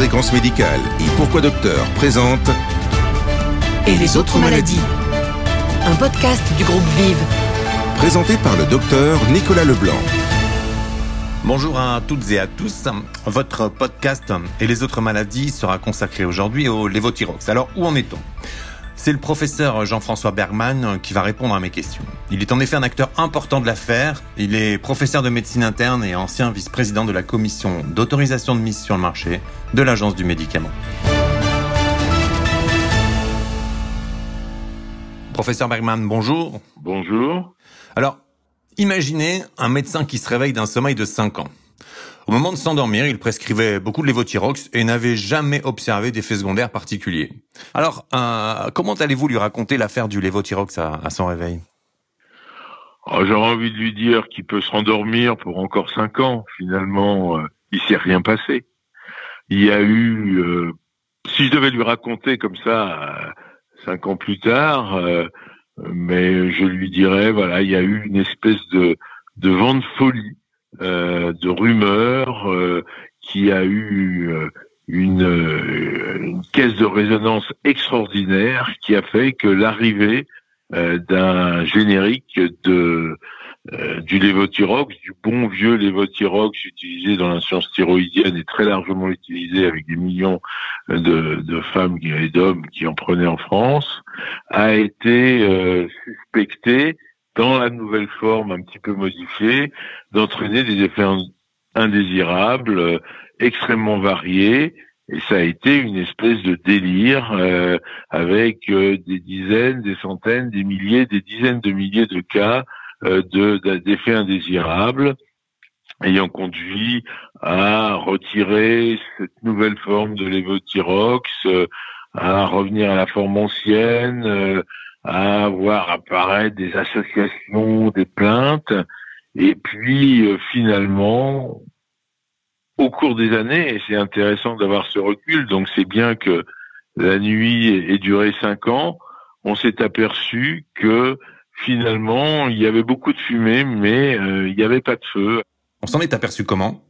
Fréquence Médicale et Pourquoi Docteur présente Et les autres maladies Un podcast du groupe Vive. Présenté par le docteur Nicolas Leblanc. Bonjour à toutes et à tous. Votre podcast et les autres maladies sera consacré aujourd'hui au lévothyrox. Alors, où en est-on? C'est le professeur Jean-François Bergman qui va répondre à mes questions. Il est en effet un acteur important de l'affaire. Il est professeur de médecine interne et ancien vice-président de la commission d'autorisation de mise sur le marché de l'Agence du médicament. Professeur Bergman, bonjour. Bonjour. Alors, imaginez un médecin qui se réveille d'un sommeil de 5 ans. Au moment de s'endormir, il prescrivait beaucoup de lévothyrox et n'avait jamais observé d'effets secondaires particuliers. Alors, euh, comment allez-vous lui raconter l'affaire du lévothyrox à, son réveil? Oh, J'aurais envie de lui dire qu'il peut se rendormir pour encore cinq ans. Finalement, euh, il s'est rien passé. Il y a eu, euh, si je devais lui raconter comme ça cinq ans plus tard, mais je lui dirais, voilà, il y a eu une espèce de, de vent de folie euh, de rumeurs euh, qui a eu euh, une, caisse de résonance extraordinaire qui a fait que l'arrivée d'un générique de du lévothyrox, du bon vieux lévothyrox utilisé dans la science thyroïdienne et très largement utilisé avec des millions de, de femmes et d'hommes qui en prenaient en France, a été suspecté dans la nouvelle forme un petit peu modifiée, d'entraîner des effets indésirables, euh, extrêmement variés. Et ça a été une espèce de délire euh, avec euh, des dizaines, des centaines, des milliers, des dizaines de milliers de cas de d'effets indésirables ayant conduit à retirer cette nouvelle forme de l'évothyrox, à revenir à la forme ancienne, à voir apparaître des associations, des plaintes, et puis euh, finalement, au cours des années, et c'est intéressant d'avoir ce recul, donc c'est bien que la nuit ait duré cinq ans, on s'est aperçu que finalement, il y avait beaucoup de fumée, mais euh, il n'y avait pas de feu. On s'en est aperçu comment?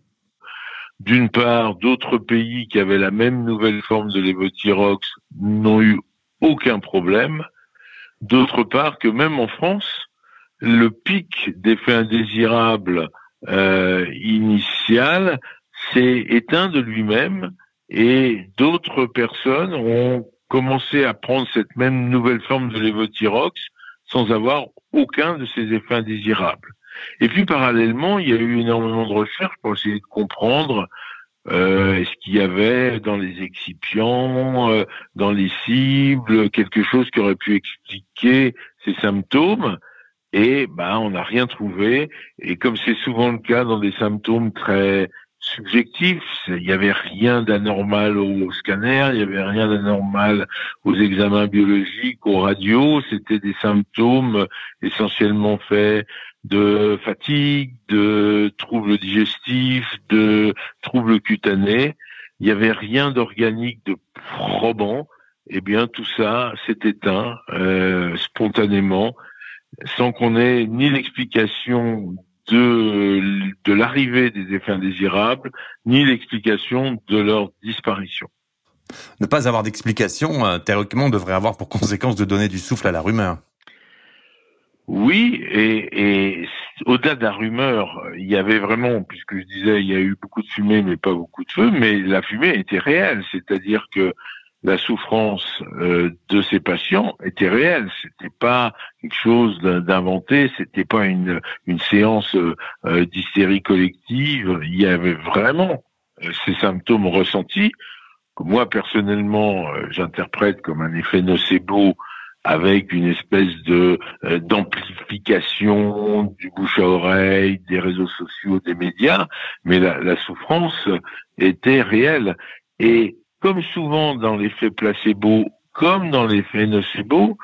D'une part, d'autres pays qui avaient la même nouvelle forme de l'évothyrox n'ont eu aucun problème. D'autre part, que même en France, le pic d'effets indésirables euh, initial s'est éteint de lui-même et d'autres personnes ont commencé à prendre cette même nouvelle forme de lévothyrox sans avoir aucun de ces effets indésirables. Et puis parallèlement, il y a eu énormément de recherches pour essayer de comprendre euh, est-ce qu'il y avait dans les excipients, euh, dans les cibles, quelque chose qui aurait pu expliquer ces symptômes? Et ben, on n'a rien trouvé. Et comme c'est souvent le cas dans des symptômes très subjectifs, il n'y avait rien d'anormal au scanner, il n'y avait rien d'anormal aux examens biologiques, aux radios. C'était des symptômes essentiellement faits de fatigue, de troubles digestifs, de troubles cutanés. Il n'y avait rien d'organique, de probant. Eh bien, tout ça s'est éteint euh, spontanément, sans qu'on ait ni l'explication de, de l'arrivée des effets indésirables, ni l'explication de leur disparition. Ne pas avoir d'explication, euh, théoriquement, devrait avoir pour conséquence de donner du souffle à la rumeur. Oui, et, au-delà de la rumeur, il y avait vraiment, puisque je disais, il y a eu beaucoup de fumée, mais pas beaucoup de feu, mais la fumée était réelle, c'est-à-dire que la souffrance euh, de ces patients était réelle. C'était pas quelque chose d'inventé, c'était pas une, séance euh, d'hystérie collective. Il y avait vraiment euh, ces symptômes ressentis que moi personnellement j'interprète comme un effet nocebo avec une espèce de euh, du bouche à oreille, des réseaux sociaux, des médias, mais la, souffrance était réelle. Et comme souvent dans l'effet placebo, comme dans l'effet nocebo,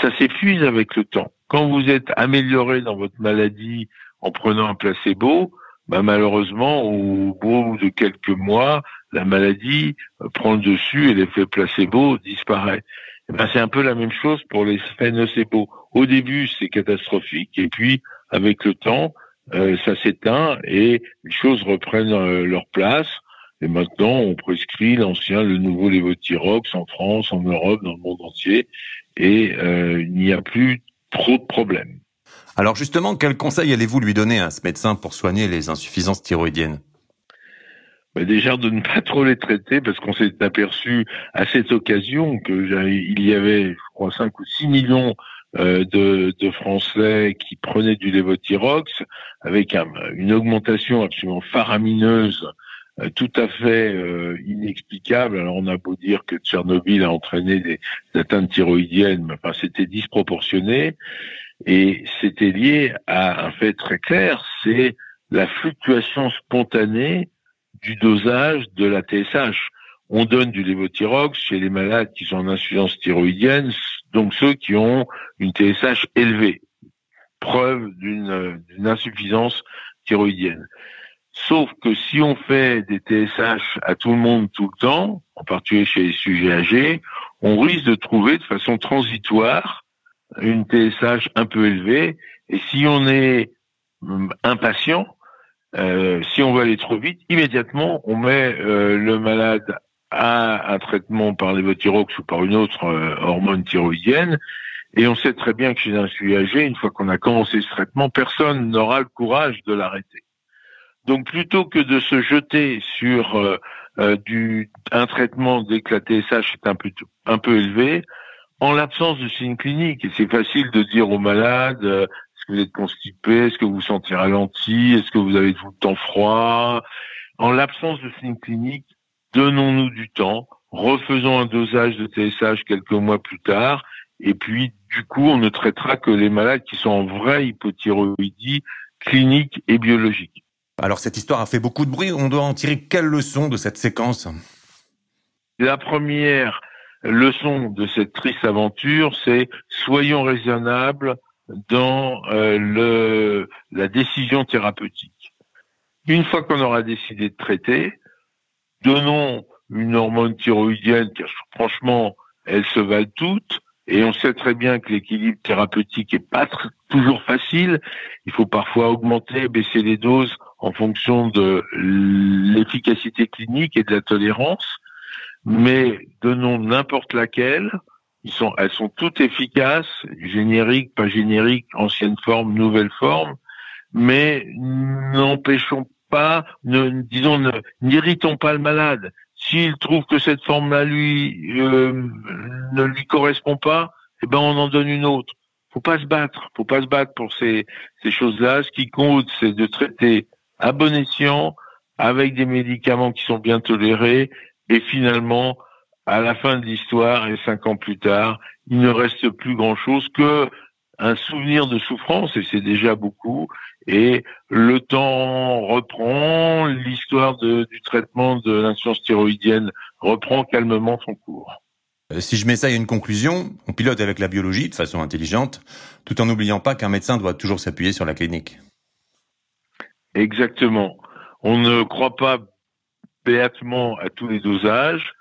ça s'épuise avec le temps. Quand vous êtes amélioré dans votre maladie en prenant un placebo, bah malheureusement, au bout de quelques mois, la maladie prend le dessus et l'effet placebo disparaît. Eh ben, c'est un peu la même chose pour les nocebo. Au début, c'est catastrophique, et puis avec le temps, euh, ça s'éteint et les choses reprennent euh, leur place. Et maintenant, on prescrit l'ancien, le nouveau lévothyrox en France, en Europe, dans le monde entier, et euh, il n'y a plus trop de problèmes. Alors justement, quel conseil allez-vous lui donner à ce médecin pour soigner les insuffisances thyroïdiennes? Ben déjà de ne pas trop les traiter parce qu'on s'est aperçu à cette occasion que il y avait, je crois, 5 ou 6 millions euh, de, de, Français qui prenaient du lévothyrox avec une augmentation absolument faramineuse euh, tout à fait euh, inexplicable. Alors on a beau dire que Tchernobyl a entraîné des, atteintes thyroïdiennes, mais enfin, c'était disproportionné et c'était lié à un fait très clair, c'est la fluctuation spontanée du dosage de la TSH. On donne du lévothyrox chez les malades qui sont en insuffisance thyroïdienne, donc ceux qui ont une TSH élevée, preuve d'une insuffisance thyroïdienne. Sauf que si on fait des TSH à tout le monde tout le temps, en particulier chez les sujets âgés, on risque de trouver de façon transitoire une TSH un peu élevée. Et si on est hum, impatient, euh, si on veut aller trop vite, immédiatement on met euh, le malade à un traitement par lévothyrox ou par une autre euh, hormone thyroïdienne. Et on sait très bien que chez un sujet âgé, une fois qu'on a commencé ce traitement, personne n'aura le courage de l'arrêter. Donc plutôt que de se jeter sur euh, euh, du, un traitement dès que la TSH est un peu, un peu élevé, en l'absence de signes cliniques, et c'est facile de dire aux malades, euh, est-ce que vous êtes constipé, est-ce que vous vous sentez ralenti, est-ce que vous avez tout le temps froid, en l'absence de signes cliniques, donnons-nous du temps, refaisons un dosage de TSH quelques mois plus tard, et puis du coup on ne traitera que les malades qui sont en vraie hypothyroïdie clinique et biologique. Alors cette histoire a fait beaucoup de bruit. On doit en tirer quelle leçon de cette séquence? La première leçon de cette triste aventure, c'est soyons raisonnables dans euh, le, la décision thérapeutique. Une fois qu'on aura décidé de traiter, donnons une hormone thyroïdienne, car franchement, elles se valent toutes, et on sait très bien que l'équilibre thérapeutique est pas toujours facile. Il faut parfois augmenter, baisser les doses en fonction de l'efficacité clinique et de la tolérance, mais donnons n'importe laquelle, elles sont toutes efficaces, génériques, pas génériques, ancienne forme, nouvelle forme, mais n'empêchons pas, ne, disons, n'irritons pas le malade. S'il trouve que cette forme-là lui euh, ne lui correspond pas, eh ben on en donne une autre. Faut pas se battre, faut pas se battre pour ces, ces choses-là. Ce qui compte, c'est de traiter à bon escient, avec des médicaments qui sont bien tolérés, et finalement, à la fin de l'histoire, et cinq ans plus tard, il ne reste plus grand-chose que un souvenir de souffrance, et c'est déjà beaucoup, et le temps reprend, l'histoire du traitement de l'insuffisance thyroïdienne reprend calmement son cours. Euh, si je ça à une conclusion, on pilote avec la biologie de façon intelligente, tout en n'oubliant pas qu'un médecin doit toujours s'appuyer sur la clinique. Exactement. On ne croit pas béatement à tous les dosages.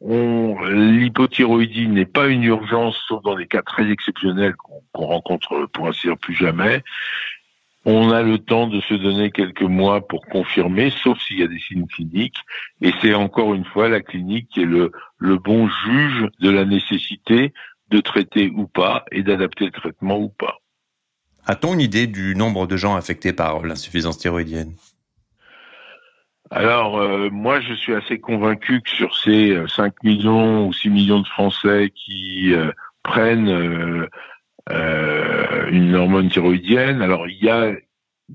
L'hypothyroïdie n'est pas une urgence, sauf dans des cas très exceptionnels qu'on rencontre pour ainsi dire plus jamais. On a le temps de se donner quelques mois pour confirmer, sauf s'il y a des signes cliniques. Et c'est encore une fois la clinique qui est le, le bon juge de la nécessité de traiter ou pas et d'adapter le traitement ou pas. A-t-on une idée du nombre de gens affectés par l'insuffisance thyroïdienne? Alors, euh, moi, je suis assez convaincu que sur ces 5 euh, millions ou 6 millions de Français qui euh, prennent une hormone thyroïdienne, alors il y a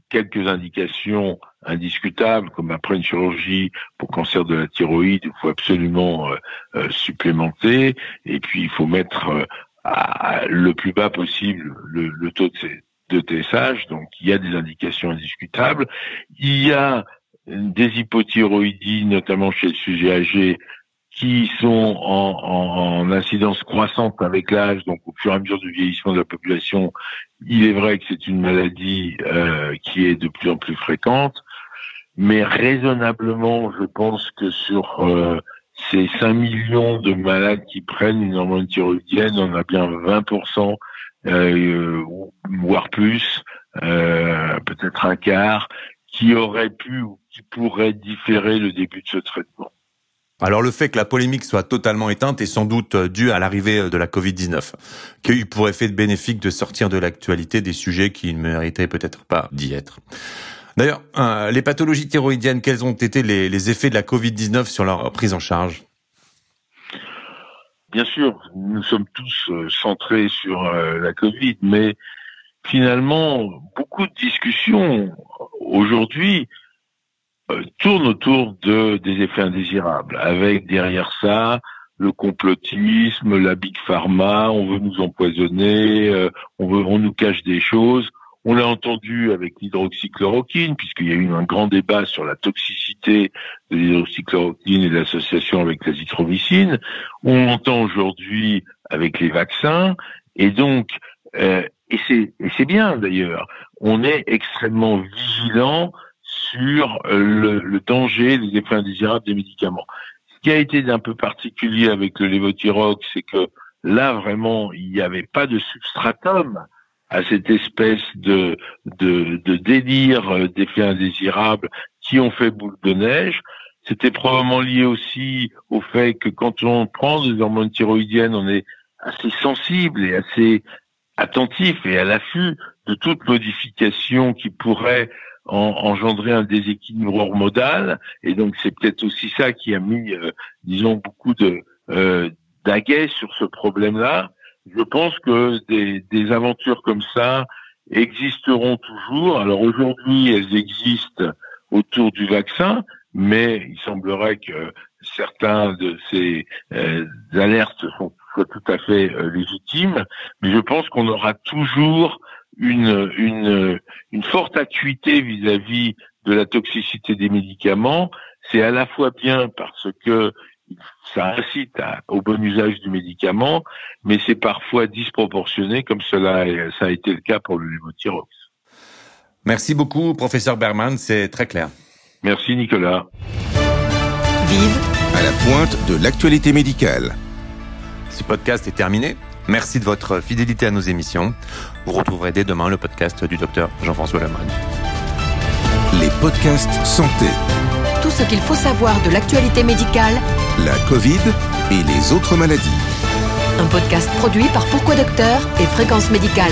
quelques indications indiscutables, comme après une chirurgie pour cancer de la thyroïde, il faut absolument supplémenter, et puis il faut mettre le plus bas possible le, le taux de, de TSH, donc il y a des indications indiscutables. Il y a des hypothyroïdies, notamment chez le sujet âgé, qui sont en, en, incidence croissante avec l'âge, donc au fur et à mesure du vieillissement de la population, il est vrai que c'est une maladie euh, qui est de plus en plus fréquente, mais raisonnablement, je pense que sur euh, ces 5 millions de malades qui prennent une hormone thyroïdienne, on a bien 20% euh, voire plus, euh, peut-être un quart, qui aurait pu ou qui pourraient différer le début de ce traitement. Alors le fait que la polémique soit totalement éteinte est sans doute dû à l'arrivée de la Covid-19, qui a eu pour effet bénéfique de sortir de l'actualité des sujets qui ne méritaient peut-être pas d'y être. D'ailleurs, euh, les pathologies thyroïdiennes, quels ont été les, effets de la Covid-19 sur leur prise en charge? Bien sûr, nous sommes tous euh, centrés sur euh, la Covid, mais finalement, beaucoup de discussions aujourd'hui tournent autour de, des effets indésirables, avec derrière ça le complotisme, la big pharma, on veut nous empoisonner, on veut, on nous cache des choses. On l'a entendu avec l'hydroxychloroquine, puisqu'il y a eu un grand débat sur la toxicité de l'hydroxychloroquine et l'association avec l'azithromycine. On l'entend aujourd'hui avec les vaccins. Et donc, euh, et c'est bien d'ailleurs, on est extrêmement vigilant sur le, le, danger, les effets indésirables des médicaments. Ce qui a été d'un peu particulier avec le lévothyrox, c'est que là vraiment, il n'y avait pas de substratum à cette espèce de, de, de délire euh, d'effets indésirables qui ont fait boule de neige. C'était probablement lié aussi au fait que quand on prend des hormones thyroïdiennes, on est assez sensible et assez attentif et à l'affût de toute modification qui pourrait engendrer un déséquilibre hormonal. Et donc c'est peut-être aussi ça qui a mis, euh, disons, beaucoup de euh, sur ce problème-là je pense que des, des, aventures comme ça existeront toujours. Alors aujourd'hui, elles existent autour du vaccin, mais il semblerait que certains de ces euh, alertes sont, soient tout à fait euh, légitimes. Mais je pense qu'on aura toujours une, une, une forte acuité vis-à-vis de la toxicité des médicaments. C'est à la fois bien parce que ça incite au bon usage du médicament, mais c'est parfois disproportionné, comme cela ça a été le cas pour le lévothyrox. Merci beaucoup, professeur Berman, c'est très clair. Merci, Nicolas. Vive à la pointe de l'actualité médicale. Ce podcast est terminé. Merci de votre fidélité à nos émissions. Vous retrouverez dès demain le podcast du docteur Jean-François Lemoyne. Les podcasts santé tout ce qu'il faut savoir de l'actualité médicale, la Covid et les autres maladies. Un podcast produit par Pourquoi Docteur et Fréquence Médicale.